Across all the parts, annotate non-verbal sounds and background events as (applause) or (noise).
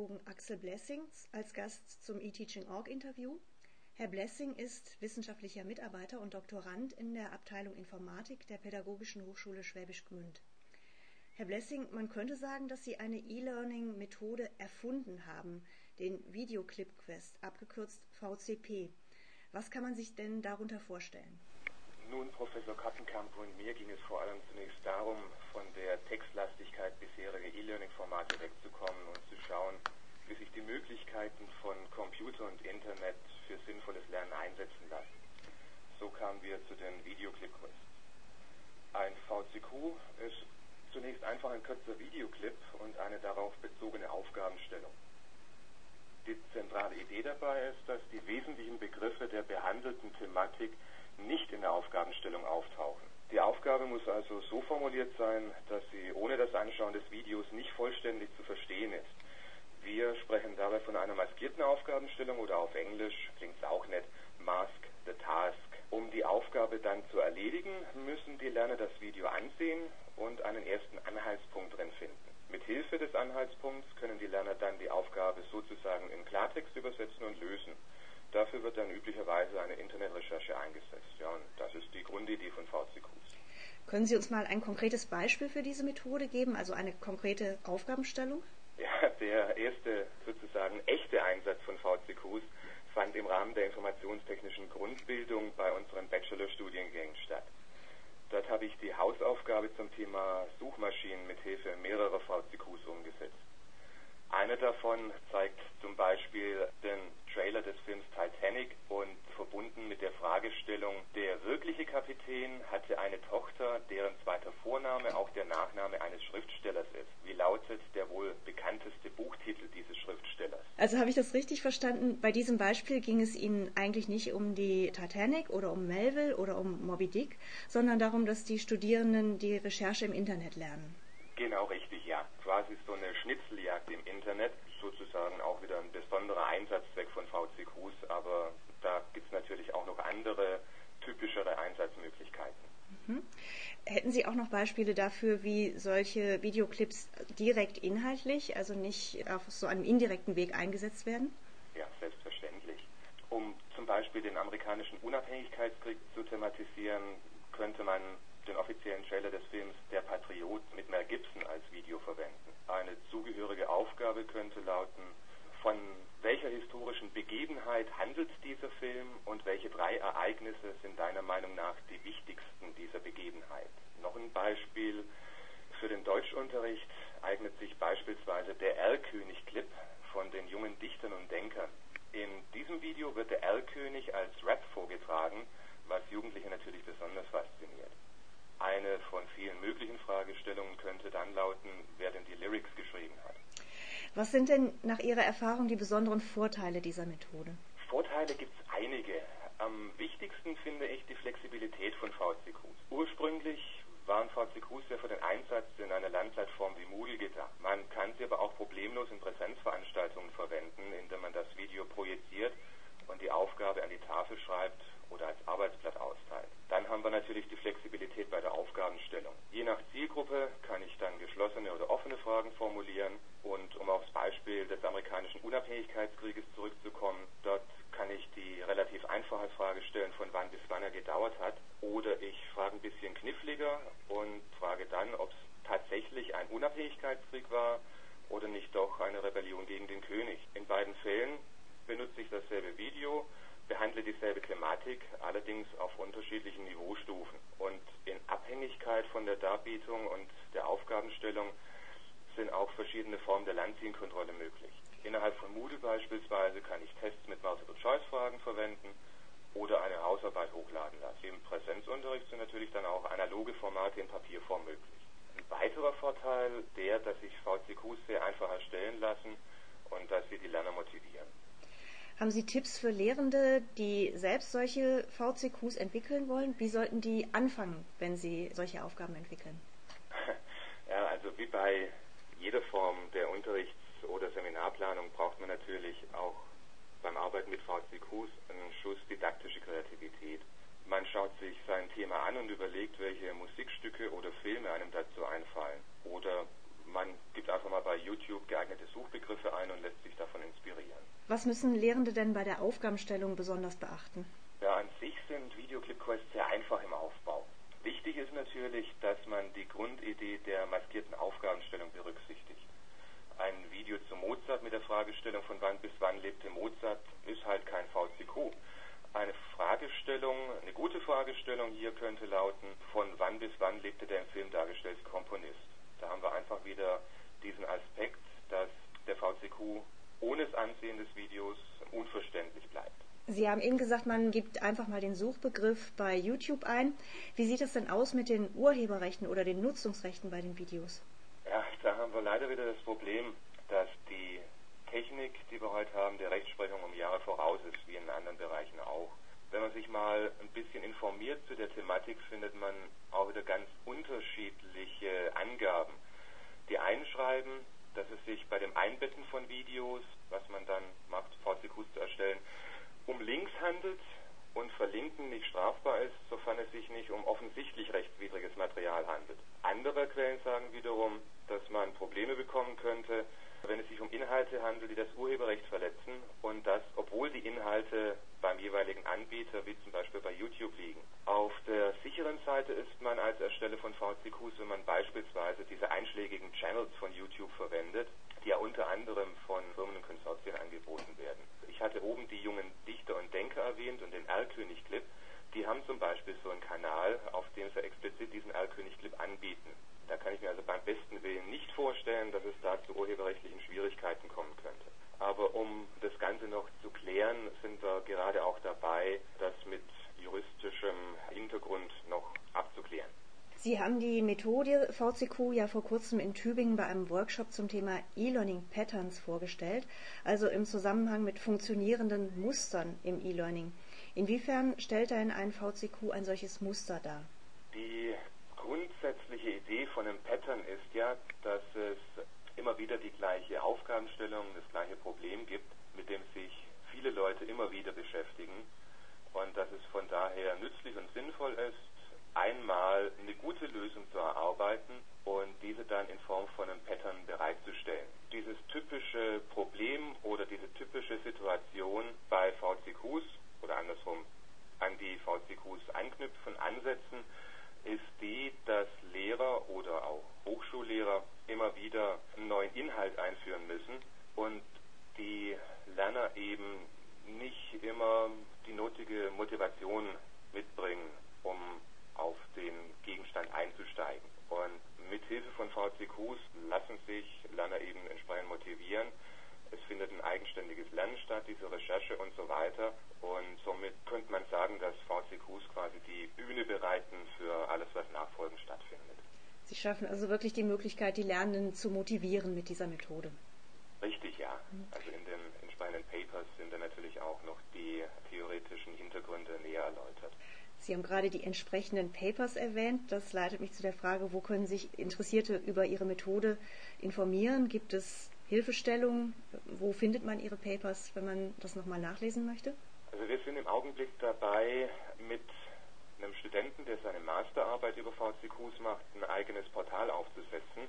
Pädagogen Axel Blessing als Gast zum eTeaching.org Interview. Herr Blessing ist wissenschaftlicher Mitarbeiter und Doktorand in der Abteilung Informatik der Pädagogischen Hochschule Schwäbisch Gmünd. Herr Blessing, man könnte sagen, dass Sie eine E-Learning-Methode erfunden haben, den Videoclip Quest, abgekürzt VCP. Was kann man sich denn darunter vorstellen? Nun, Professor Kappenkamp und mir ging es vor allem zunächst darum, von der Textlastigkeit bisheriger E-Learning-Formate wegzukommen und zu schauen, wie sich die Möglichkeiten von Computer und Internet für sinnvolles Lernen einsetzen lassen. So kamen wir zu den Videoclip-Quests. Ein VCQ ist zunächst einfach ein kürzer Videoclip und eine darauf bezogene Aufgabenstellung. Die zentrale Idee dabei ist, dass die wesentlichen Begriffe der behandelten Thematik nicht in der Aufgabenstellung auftauchen. Die Aufgabe muss also so formuliert sein, dass sie ohne das Anschauen des Videos nicht vollständig zu verstehen ist. Wir sprechen dabei von einer maskierten Aufgabenstellung oder auf Englisch klingt es auch nett, Mask the Task. Um die Aufgabe dann zu erledigen, müssen die Lerner das Video ansehen und einen ersten Anhaltspunkt drin finden. Mit Hilfe des Anhaltspunkts können die Lerner dann die Aufgabe sozusagen in Klartext übersetzen und lösen. Dafür wird dann üblicherweise eine Internetrecherche eingesetzt. Ja, und das ist die Grundidee von VCQs. Können Sie uns mal ein konkretes Beispiel für diese Methode geben, also eine konkrete Aufgabenstellung? Ja, der erste sozusagen echte Einsatz von VCQs fand im Rahmen der informationstechnischen Grundbildung bei unseren Bachelorstudiengängen statt. Dort habe ich die Hausaufgabe zum Thema Suchmaschinen mit Hilfe mehrerer VCQs umgesetzt. Eine davon zeigt zum Beispiel den Trailer des Films Titanic und verbunden mit der Fragestellung, der wirkliche Kapitän hatte eine Tochter, deren zweiter Vorname auch der Nachname eines Schriftstellers ist. Wie lautet der wohl bekannteste Buchtitel dieses Schriftstellers? Also habe ich das richtig verstanden? Bei diesem Beispiel ging es Ihnen eigentlich nicht um die Titanic oder um Melville oder um Moby Dick, sondern darum, dass die Studierenden die Recherche im Internet lernen. Genau richtig, ja. Quasi so eine Schnitzeljagd im Internet, sozusagen auch wieder ein besonderer Einsatzzweck von VCQs, aber da gibt es natürlich auch noch andere typischere Einsatzmöglichkeiten. Mhm. Hätten Sie auch noch Beispiele dafür, wie solche Videoclips direkt inhaltlich, also nicht auf so einem indirekten Weg eingesetzt werden? Ja, selbstverständlich. Um zum Beispiel den amerikanischen Unabhängigkeitskrieg zu thematisieren, könnte man den offiziellen Trailer des Films Der Patriot mit Mel Gibson als Video verwenden. Eine zugehörige Aufgabe könnte lauten, von welcher historischen Begebenheit handelt Film und welche drei Ereignisse sind deiner Meinung nach die wichtigsten dieser Begebenheit? Noch ein Beispiel für den Deutschunterricht eignet sich beispielsweise der Erlkönig-Clip von den jungen Dichtern und Denkern. In diesem Video wird der Erlkönig als Rap vorgetragen, was Jugendliche natürlich besonders fasziniert. Eine von vielen möglichen Fragestellungen könnte dann lauten, wer denn die Lyrics geschrieben hat. Was sind denn nach Ihrer Erfahrung die besonderen Vorteile dieser Methode? Vorteile gibt es einige. Am wichtigsten finde ich die Flexibilität von VCQs. Ursprünglich waren VCQs ja für den Einsatz in einer Lernplattform wie Moodle gedacht. Man kann sie aber auch problemlos in Präsenzveranstaltungen verwenden, indem man das Video projiziert und die Aufgabe an die Tafel schreibt oder als Arbeitsblatt austeilt. Dann haben wir natürlich die Flexibilität bei der Aufgabenstellung. Je nach Zielgruppe kann ich dann geschlossene oder offene Fragen formulieren und um aufs Beispiel des amerikanischen Unabhängigkeitskrieges zurückzukommen, dort kann ich die relativ einfache Frage stellen, von wann bis wann er gedauert hat oder ich frage ein bisschen kniffliger und frage dann, ob es tatsächlich ein Unabhängigkeitskrieg war oder nicht doch eine Rebellion gegen den König. In beiden Fällen benutze ich dasselbe Video, behandle dieselbe Thematik, allerdings auf unterschiedlichen Niveaustufen. Und in Abhängigkeit von der Darbietung und der Aufgabenstellung sind auch verschiedene Formen der Landzienkontrolle möglich. Innerhalb von Moodle beispielsweise kann ich Tests mit Multiple-Choice-Fragen verwenden oder eine Hausarbeit hochladen lassen. Im Präsenzunterricht sind natürlich dann auch analoge Formate in Papierform möglich. Weiterer Vorteil der, dass sich VCQs sehr einfach erstellen lassen und dass sie die Lerner motivieren. Haben Sie Tipps für Lehrende, die selbst solche VCQs entwickeln wollen? Wie sollten die anfangen, wenn sie solche Aufgaben entwickeln? (laughs) Ja, also wie bei jeder Form der Unterrichts- oder Seminarplanung braucht man natürlich auch beim Arbeiten mit VCQs einen Schuss didaktische Kreativität. Man schaut sich sein Thema an und überlegt, welche Musikstücke oder Filme einem dazu einfallen. Oder man gibt einfach mal bei YouTube geeignete Suchbegriffe ein und lässt Was müssen Lehrende denn bei der Aufgabenstellung besonders beachten? Ja, an sich sind Videoclip-Quests sehr einfach im Aufbau. Wichtig ist natürlich, dass man die Grundidee der maskierten Aufgabenstellung berücksichtigt. Ein Video zu Mozart mit der Fragestellung von wann bis wann lebte Mozart ist halt kein VCQ. Eine Fragestellung, eine gute Fragestellung hier könnte lauten, von wann bis wann lebte der im Film dargestellte Komponist. Da haben wir einfach wieder diesen Aspekt, dass der VCQ ohne das Ansehen des Videos unverständlich bleibt. Sie haben eben gesagt, man gibt einfach mal den Suchbegriff bei YouTube ein. Wie sieht es denn aus mit den Urheberrechten oder den Nutzungsrechten bei den Videos? Ja, da haben wir leider wieder das Problem, dass die Technik, die wir heute haben, der Rechtsprechung um Jahre voraus ist, wie in anderen Bereichen auch. Wenn man sich mal ein bisschen informiert zu der Thematik, findet man auch wieder ganz unterschiedliche Angaben. Die einen schreiben, dass es sich bei dem Einbetten von Videos, was man dann macht, VCQs zu erstellen, um Links handelt und Verlinken nicht strafbar ist, sofern es sich nicht um offensichtlich rechtswidriges Material handelt. Andere Quellen sagen wiederum, dass man Probleme bekommen könnte, wenn es sich um Inhalte handelt, die das Urheberrecht verletzen und das, obwohl die Inhalte beim jeweiligen Anbieter, wie zum Beispiel bei YouTube, liegen. Auf der sicheren Seite ist man als Ersteller von VCQs, wenn man beispielsweise diese einschlägigen Channels von YouTube verwendet, die ja unter anderem von Firmen und Konsortien angeboten werden. Ich hatte oben die jungen Dichter und Denker erwähnt und den Erlkönig-Clip. Die haben zum Beispiel so einen Kanal, auf dem sie explizit diesen Erlkönig-Clip anbieten. Da kann ich mir also beim besten Willen nicht vorstellen, dass es da zu urheberrechtlichen Schwierigkeiten kommen könnte. Aber um das Ganze noch zu klären, sind wir gerade auch dabei, das mit juristischem Hintergrund noch abzuklären. Sie haben die Methode VCQ ja vor kurzem in Tübingen bei einem Workshop zum Thema E-Learning Patterns vorgestellt, also im Zusammenhang mit funktionierenden Mustern im E-Learning. Inwiefern stellt denn ein VCQ ein solches Muster dar? Die grundsätzliche Idee von einem Pattern ist ja, dass es immer wieder die gleiche Aufgabenstellung, das gleiche Problem gibt, mit dem sich viele Leute immer wieder beschäftigen und dass es von daher nützlich und sinnvoll ist, einmal eine gute Lösung zu erarbeiten und diese dann in Form von einem Pattern bereitzustellen. Dieses typische Problem oder diese typische Situation bei VCQs oder andersrum an die VCQs anknüpfen, ansetzen, ist die, dass Lehrer oder auch Hochschullehrer immer wieder einen neuen Inhalt einführen müssen und die Lerner eben nicht immer die notige Motivation mitbringen, um auf den Gegenstand einzusteigen. Und mit Hilfe von VCQs lassen sich Lerner eben entsprechend motivieren. Es findet ein eigenständiges Lernen statt, diese Recherche und so weiter. Und somit könnte man sagen, dass VCQs quasi die Bühne bereiten für alles, was nachfolgend stattfindet. Sie schaffen also wirklich die Möglichkeit, die Lernenden zu motivieren mit dieser Methode. Richtig, ja. Also in den entsprechenden Papers sind dann natürlich auch noch die theoretischen Hintergründe näher erläutert. Sie haben gerade die entsprechenden Papers erwähnt. Das leitet mich zu der Frage, wo können sich Interessierte über Ihre Methode informieren? Gibt es Hilfestellungen? Wo findet man Ihre Papers, wenn man das nochmal nachlesen möchte? Also wir sind im Augenblick dabei, mit einem Studenten, der seine Masterarbeit über VCQs macht, ein eigenes Portal aufzusetzen.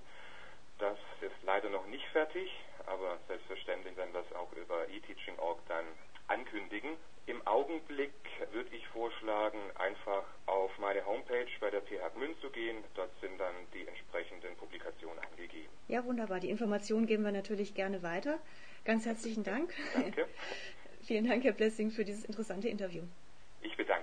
Das ist leider noch nicht fertig, aber selbstverständlich werden wir es auch über eTeaching.org dann ankündigen. Im Augenblick würde ich vorschlagen, einfach auf meine Homepage bei der PH Gmünd zu gehen. Dort sind dann die entsprechenden Publikationen angegeben. Ja, wunderbar. Die Informationen geben wir natürlich gerne weiter. Ganz herzlichen Dank. Danke. (laughs) Vielen Dank, Herr Blessing, für dieses interessante Interview. Ich bedanke